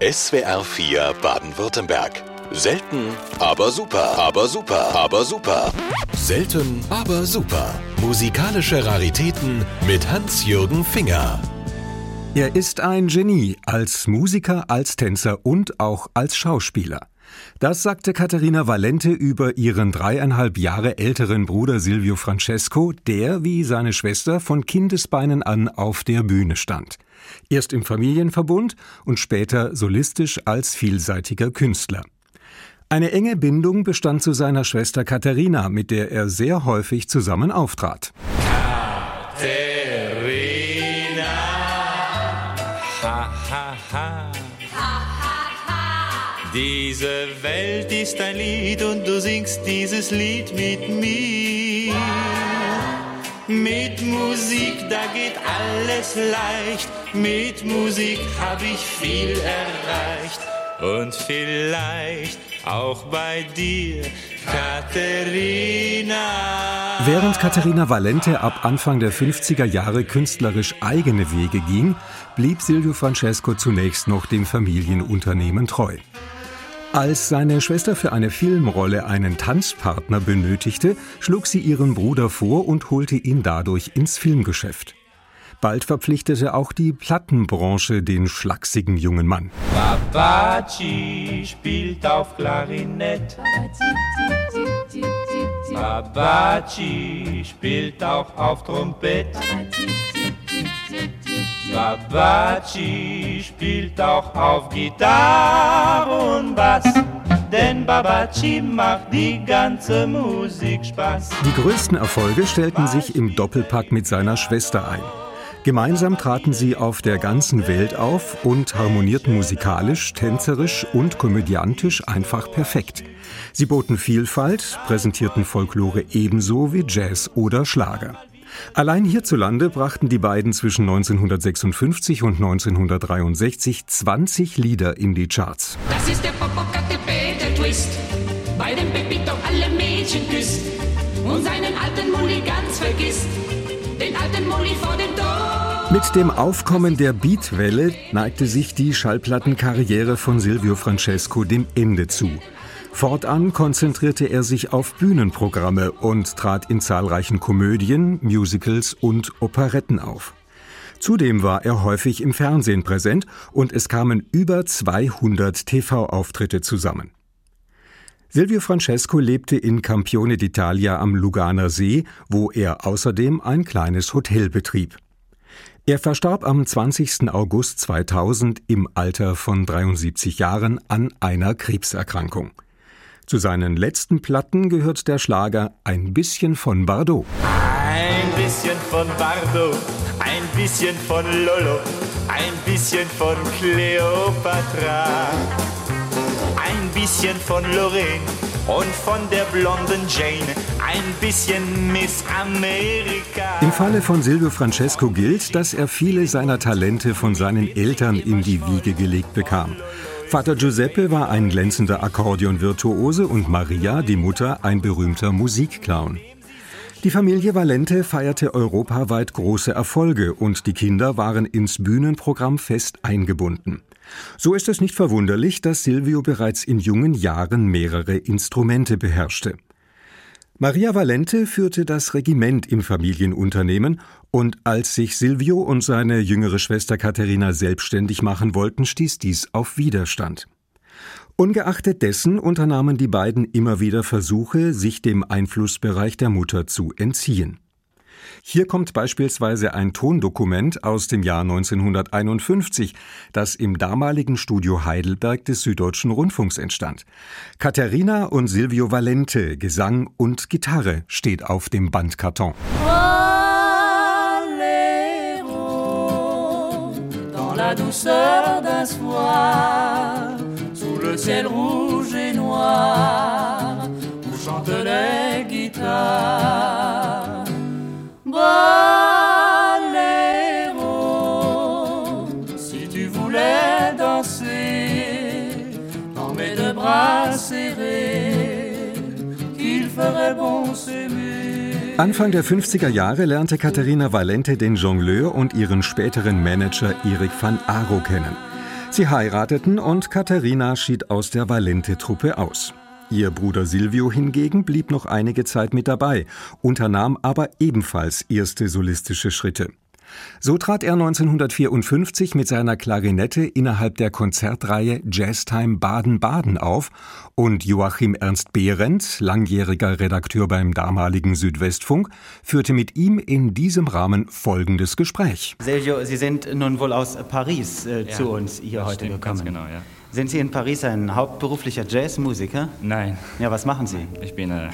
SWR 4 Baden-Württemberg. Selten, aber super, aber super, aber super. Selten, aber super. Musikalische Raritäten mit Hans-Jürgen Finger. Er ist ein Genie als Musiker, als Tänzer und auch als Schauspieler. Das sagte Katharina Valente über ihren dreieinhalb Jahre älteren Bruder Silvio Francesco, der, wie seine Schwester, von Kindesbeinen an auf der Bühne stand. Erst im Familienverbund und später solistisch als vielseitiger Künstler. Eine enge Bindung bestand zu seiner Schwester Katharina, mit der er sehr häufig zusammen auftrat. Katharina, ha, ha, ha. Diese Welt ist ein Lied und du singst dieses Lied mit mir. Mit Musik, da geht alles leicht. Mit Musik hab ich viel erreicht. Und vielleicht auch bei dir, Katharina. Während Katharina Valente ab Anfang der 50er Jahre künstlerisch eigene Wege ging, blieb Silvio Francesco zunächst noch dem Familienunternehmen treu. Als seine Schwester für eine Filmrolle einen Tanzpartner benötigte, schlug sie ihren Bruder vor und holte ihn dadurch ins Filmgeschäft. Bald verpflichtete auch die Plattenbranche den schlachsigen jungen Mann. Babaci spielt auf Klarinett. Babaci spielt auch auf Trompet. Babaci spielt auch auf Gitarre und Bass. Denn Babaci macht die ganze Musik Spaß. Die größten Erfolge stellten sich im Doppelpack mit seiner Schwester ein. Gemeinsam traten sie auf der ganzen Welt auf und harmonierten musikalisch, tänzerisch und komödiantisch einfach perfekt. Sie boten Vielfalt, präsentierten Folklore ebenso wie Jazz oder Schlager. Allein hierzulande brachten die beiden zwischen 1956 und 1963 20 Lieder in die Charts. Das ist der Popocatépetl, der Twist, bei dem Pepito alle Mädchen küsst und seinen alten Mulli ganz vergisst, den alten Mulli vor dem Tor. Mit dem Aufkommen der Beatwelle neigte sich die Schallplattenkarriere von Silvio Francesco dem Ende zu. Fortan konzentrierte er sich auf Bühnenprogramme und trat in zahlreichen Komödien, Musicals und Operetten auf. Zudem war er häufig im Fernsehen präsent und es kamen über 200 TV-Auftritte zusammen. Silvio Francesco lebte in Campione d'Italia am Luganer See, wo er außerdem ein kleines Hotel betrieb. Er verstarb am 20. August 2000 im Alter von 73 Jahren an einer Krebserkrankung. Zu seinen letzten Platten gehört der Schlager Ein bisschen von Bardot. Ein bisschen von Bardo, ein bisschen von Lolo, ein bisschen von Cleopatra, ein bisschen von Lorraine und von der blonden Jane, ein bisschen Miss Amerika. Im Falle von Silvio Francesco gilt, dass er viele seiner Talente von seinen Eltern in die Wiege gelegt bekam. Vater Giuseppe war ein glänzender Akkordeonvirtuose und Maria, die Mutter, ein berühmter Musikclown. Die Familie Valente feierte europaweit große Erfolge und die Kinder waren ins Bühnenprogramm fest eingebunden. So ist es nicht verwunderlich, dass Silvio bereits in jungen Jahren mehrere Instrumente beherrschte. Maria Valente führte das Regiment im Familienunternehmen und als sich Silvio und seine jüngere Schwester Katharina selbstständig machen wollten, stieß dies auf Widerstand. Ungeachtet dessen unternahmen die beiden immer wieder Versuche, sich dem Einflussbereich der Mutter zu entziehen. Hier kommt beispielsweise ein Tondokument aus dem Jahr 1951, das im damaligen Studio Heidelberg des Süddeutschen Rundfunks entstand. Katharina und Silvio Valente, Gesang und Gitarre steht auf dem Bandkarton. la douceur d'un soir, sous le ciel rouge Anfang der 50er Jahre lernte Katharina Valente den Jongleur und ihren späteren Manager Erik van Aro kennen. Sie heirateten und Katharina schied aus der Valente-Truppe aus. Ihr Bruder Silvio hingegen blieb noch einige Zeit mit dabei, unternahm aber ebenfalls erste solistische Schritte. So trat er 1954 mit seiner Klarinette innerhalb der Konzertreihe Jazztime Baden-Baden auf und Joachim Ernst Behrendt, langjähriger Redakteur beim damaligen Südwestfunk, führte mit ihm in diesem Rahmen folgendes Gespräch. Sergio, Sie sind nun wohl aus Paris äh, ja, zu uns hier heute stimmt, gekommen. Ganz genau, ja. Sind Sie in Paris ein hauptberuflicher Jazzmusiker? Nein. Ja, was machen Sie? Ich bin äh,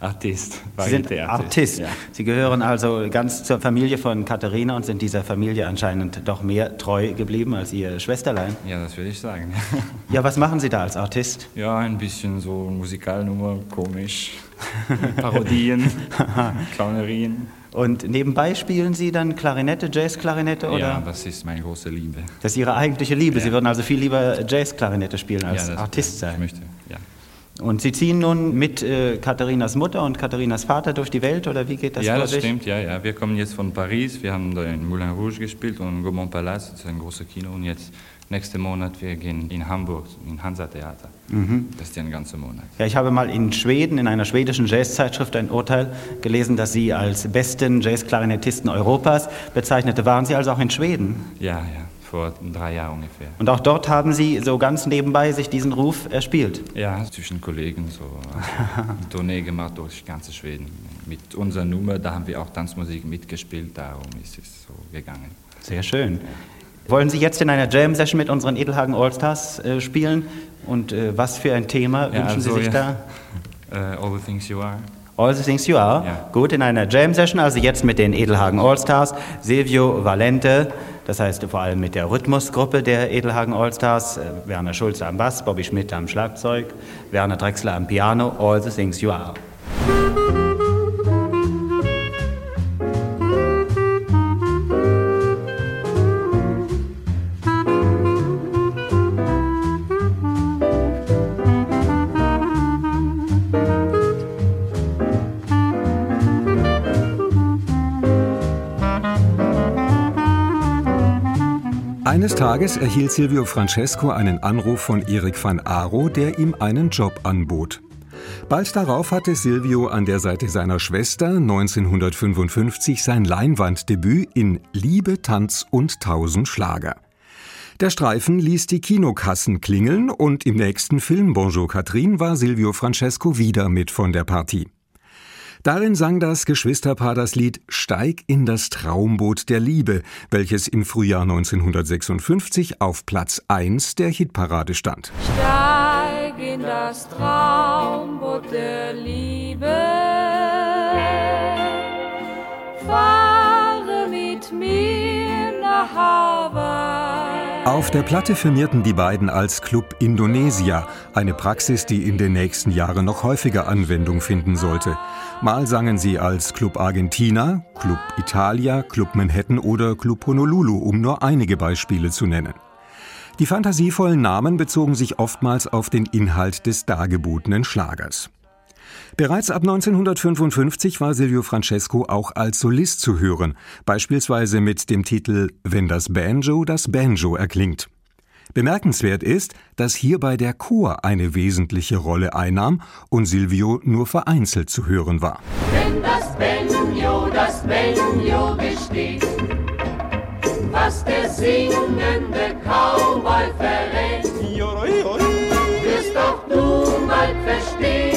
Artist. Sie sind Artist. Ja. Sie gehören also ganz zur Familie von Katharina und sind dieser Familie anscheinend doch mehr treu geblieben als Ihr Schwesterlein. Ja, das würde ich sagen. ja, was machen Sie da als Artist? Ja, ein bisschen so Musikalnummer, komisch, Parodien, Clownerien. Und nebenbei spielen Sie dann Klarinette, Jazzklarinette oder? Ja, das ist meine große Liebe. Das ist Ihre eigentliche Liebe. Ja. Sie würden also viel lieber Jazzklarinette spielen als ja, Artist sein. Ich möchte, ja. Und Sie ziehen nun mit äh, Katharinas Mutter und Katharinas Vater durch die Welt oder wie geht das Ja, das sich? stimmt, ja, ja. Wir kommen jetzt von Paris, wir haben da in Moulin Rouge gespielt und Gaumont Palace, das ist ein großes Kino und jetzt nächsten Monat wir gehen in Hamburg, in Hansa Theater. Mhm. Das ist ja ein ganzer Monat. Ja, ich habe mal in Schweden, in einer schwedischen Jazzzeitschrift, ein Urteil gelesen, dass Sie als besten Jazzklarinettisten Europas bezeichnete. Waren Sie also auch in Schweden? Ja, ja vor drei Jahren ungefähr. Und auch dort haben Sie so ganz nebenbei sich diesen Ruf erspielt? Ja, zwischen Kollegen so also Tournee gemacht durch ganz Schweden. Mit unserer Nummer, da haben wir auch Tanzmusik mitgespielt, darum ist es so gegangen. Sehr schön. Wollen Sie jetzt in einer Jam-Session mit unseren Edelhagen Allstars äh, spielen? Und äh, was für ein Thema wünschen also, Sie sich ja. da? Uh, all the Things You Are. All the Things You Are. Ja. Gut, in einer Jam-Session, also jetzt mit den Edelhagen Allstars, Silvio Valente, das heißt vor allem mit der Rhythmusgruppe der Edelhagen Allstars, äh, Werner Schulze am Bass, Bobby Schmidt am Schlagzeug, Werner Drexler am Piano, All the Things You Are. Eines Tages erhielt Silvio Francesco einen Anruf von Erik van Aro, der ihm einen Job anbot. Bald darauf hatte Silvio an der Seite seiner Schwester 1955 sein Leinwanddebüt in Liebe, Tanz und Tausend Schlager. Der Streifen ließ die Kinokassen klingeln und im nächsten Film Bonjour Catherine war Silvio Francesco wieder mit von der Partie. Darin sang das Geschwisterpaar das Lied Steig in das Traumboot der Liebe, welches im Frühjahr 1956 auf Platz 1 der Hitparade stand. Steig in das Traumboot Auf der Platte firmierten die beiden als Club Indonesia, eine Praxis, die in den nächsten Jahren noch häufiger Anwendung finden sollte. Mal sangen sie als Club Argentina, Club Italia, Club Manhattan oder Club Honolulu, um nur einige Beispiele zu nennen. Die fantasievollen Namen bezogen sich oftmals auf den Inhalt des dargebotenen Schlagers. Bereits ab 1955 war Silvio Francesco auch als Solist zu hören, beispielsweise mit dem Titel Wenn das Banjo das Banjo erklingt. Bemerkenswert ist, dass hierbei der Chor eine wesentliche Rolle einnahm und Silvio nur vereinzelt zu hören war. Wenn das Banjo das Banjo besteht, was der singende Cowboy verrät, wirst doch du mal verstehen,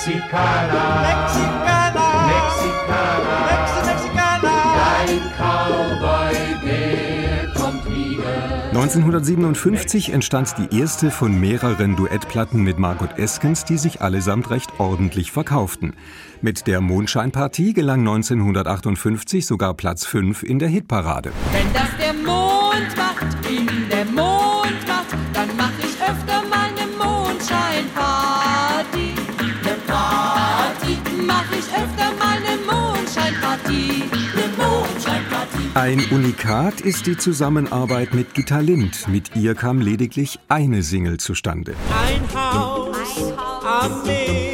Mexikaner, Mexikaner, Mexikaner, Mexikaner, dein Cowboy, der kommt wieder. 1957 entstand die erste von mehreren Duettplatten mit Margot Eskens, die sich allesamt recht ordentlich verkauften. Mit der Mondscheinpartie gelang 1958 sogar Platz 5 in der Hitparade. Wenn das der Mond macht, in der Mond Ein Unikat ist die Zusammenarbeit mit Gitta Lind. Mit ihr kam lediglich eine Single zustande. Ein Haus, am Meer,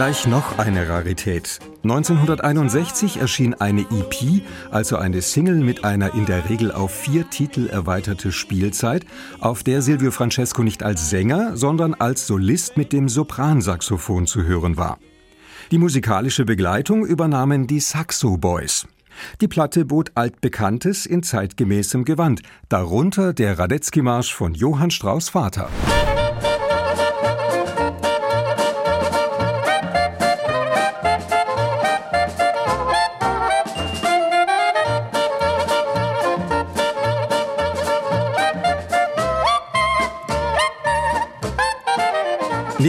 Gleich noch eine Rarität. 1961 erschien eine EP, also eine Single mit einer in der Regel auf vier Titel erweiterte Spielzeit, auf der Silvio Francesco nicht als Sänger, sondern als Solist mit dem Sopransaxophon zu hören war. Die musikalische Begleitung übernahmen die Saxo Boys. Die Platte bot altbekanntes in zeitgemäßem Gewand, darunter der Radetzky-Marsch von Johann Strauss Vater.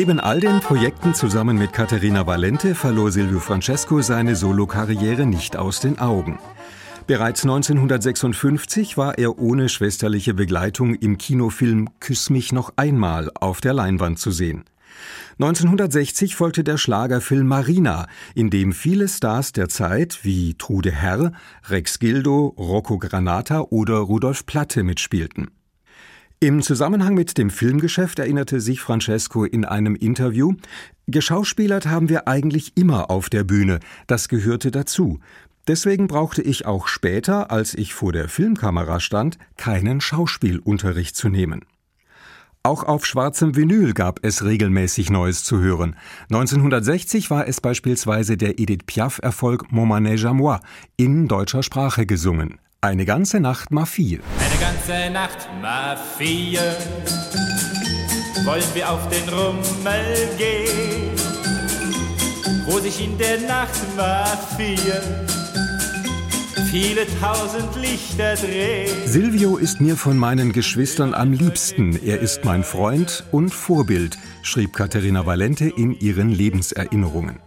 Neben all den Projekten zusammen mit Caterina Valente verlor Silvio Francesco seine Solokarriere nicht aus den Augen. Bereits 1956 war er ohne schwesterliche Begleitung im Kinofilm Küss mich noch einmal auf der Leinwand zu sehen. 1960 folgte der Schlagerfilm Marina, in dem viele Stars der Zeit wie Trude Herr, Rex Gildo, Rocco Granata oder Rudolf Platte mitspielten. Im Zusammenhang mit dem Filmgeschäft erinnerte sich Francesco in einem Interview, Geschauspielert haben wir eigentlich immer auf der Bühne, das gehörte dazu. Deswegen brauchte ich auch später, als ich vor der Filmkamera stand, keinen Schauspielunterricht zu nehmen. Auch auf schwarzem Vinyl gab es regelmäßig Neues zu hören. 1960 war es beispielsweise der Edith Piaf-Erfolg Mon Manège à moi in deutscher Sprache gesungen. Eine ganze Nacht mal vier. Eine ganze Nacht mal vier wollen wir auf den Rummel gehen, wo sich in der Nacht mal vier viele tausend Lichter drehen. Silvio ist mir von meinen Geschwistern am liebsten. Er ist mein Freund und Vorbild, schrieb Katharina Valente in ihren Lebenserinnerungen.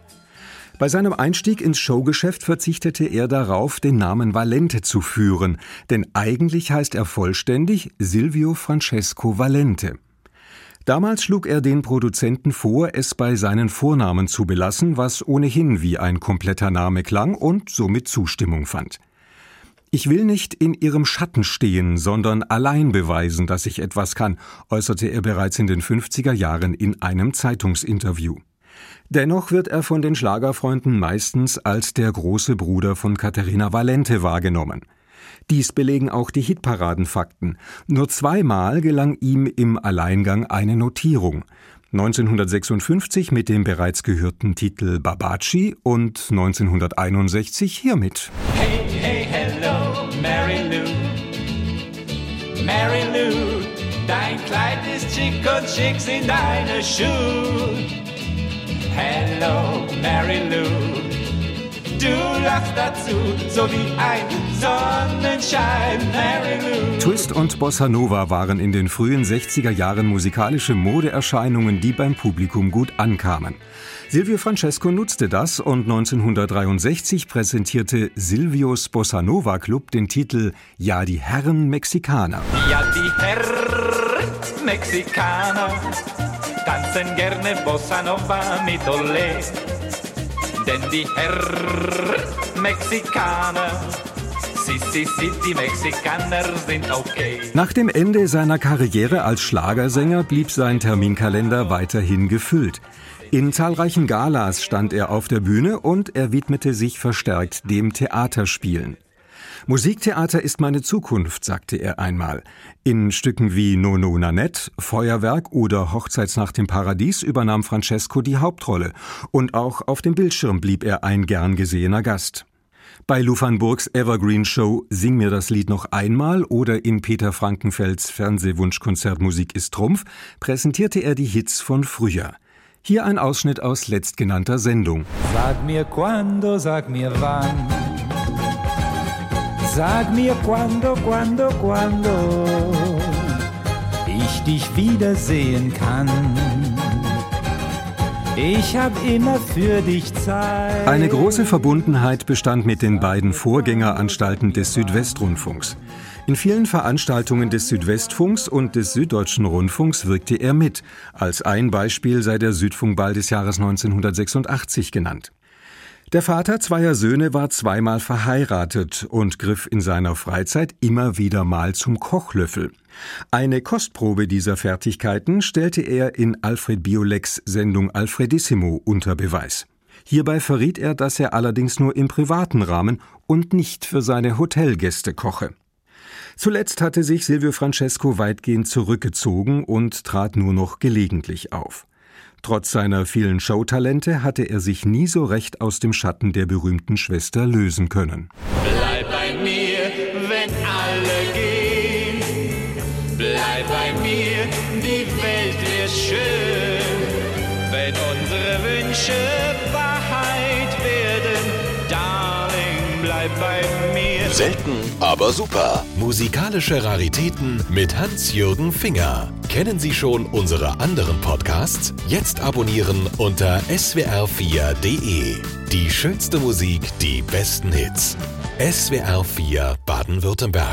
Bei seinem Einstieg ins Showgeschäft verzichtete er darauf, den Namen Valente zu führen, denn eigentlich heißt er vollständig Silvio Francesco Valente. Damals schlug er den Produzenten vor, es bei seinen Vornamen zu belassen, was ohnehin wie ein kompletter Name klang und somit Zustimmung fand. Ich will nicht in ihrem Schatten stehen, sondern allein beweisen, dass ich etwas kann, äußerte er bereits in den 50er Jahren in einem Zeitungsinterview. Dennoch wird er von den Schlagerfreunden meistens als der große Bruder von Katharina Valente wahrgenommen. Dies belegen auch die Hitparadenfakten. Nur zweimal gelang ihm im Alleingang eine Notierung. 1956 mit dem bereits gehörten Titel Babaci und 1961 hiermit. Hey, hey, hello, Mary Lou. Mary Lou, dein Kleid ist schick und schick sind deine Schuhe. Hello, Mary Lou. Du lachst dazu, so wie ein Sonnenschein, Mary Lou. Twist und Bossa Nova waren in den frühen 60er Jahren musikalische Modeerscheinungen, die beim Publikum gut ankamen. Silvio Francesco nutzte das und 1963 präsentierte Silvios Bossa Nova Club den Titel Ja, die Herren Mexikaner. Ja, die Herren Mexikaner tanzen gerne Bossa Nova mit Ole. Denn die Herren Mexikaner. Nach dem Ende seiner Karriere als Schlagersänger blieb sein Terminkalender weiterhin gefüllt. In zahlreichen Galas stand er auf der Bühne und er widmete sich verstärkt dem Theaterspielen. Musiktheater ist meine Zukunft, sagte er einmal. In Stücken wie Nono Nanette, Feuerwerk oder Hochzeitsnacht im Paradies übernahm Francesco die Hauptrolle und auch auf dem Bildschirm blieb er ein gern gesehener Gast. Bei Lou van Burgs Evergreen Show Sing mir das Lied noch einmal oder in Peter Frankenfelds Fernsehwunschkonzert Musik ist Trumpf präsentierte er die Hits von früher. Hier ein Ausschnitt aus letztgenannter Sendung. Sag mir quando, sag mir wann. Sag mir quando, quando, quando ich dich wiedersehen kann. Ich hab immer für dich Zeit. Eine große Verbundenheit bestand mit den beiden Vorgängeranstalten des Südwestrundfunks. In vielen Veranstaltungen des Südwestfunks und des Süddeutschen Rundfunks wirkte er mit. Als ein Beispiel sei der Südfunkball des Jahres 1986 genannt. Der Vater zweier Söhne war zweimal verheiratet und griff in seiner Freizeit immer wieder mal zum Kochlöffel. Eine Kostprobe dieser Fertigkeiten stellte er in Alfred Biolecks Sendung Alfredissimo unter Beweis. Hierbei verriet er, dass er allerdings nur im privaten Rahmen und nicht für seine Hotelgäste koche. Zuletzt hatte sich Silvio Francesco weitgehend zurückgezogen und trat nur noch gelegentlich auf. Trotz seiner vielen Showtalente hatte er sich nie so recht aus dem Schatten der berühmten Schwester lösen können. Bleib bei mir, wenn alle gehen. Bleib bei mir, die Welt wird schön. Wenn unsere Wünsche Wahrheit werden, Darling, bleib bei mir. Selten, aber super. Musikalische Raritäten mit Hans-Jürgen Finger. Kennen Sie schon unsere anderen Podcasts? Jetzt abonnieren unter swr4.de. Die schönste Musik, die besten Hits. SWR4 Baden-Württemberg.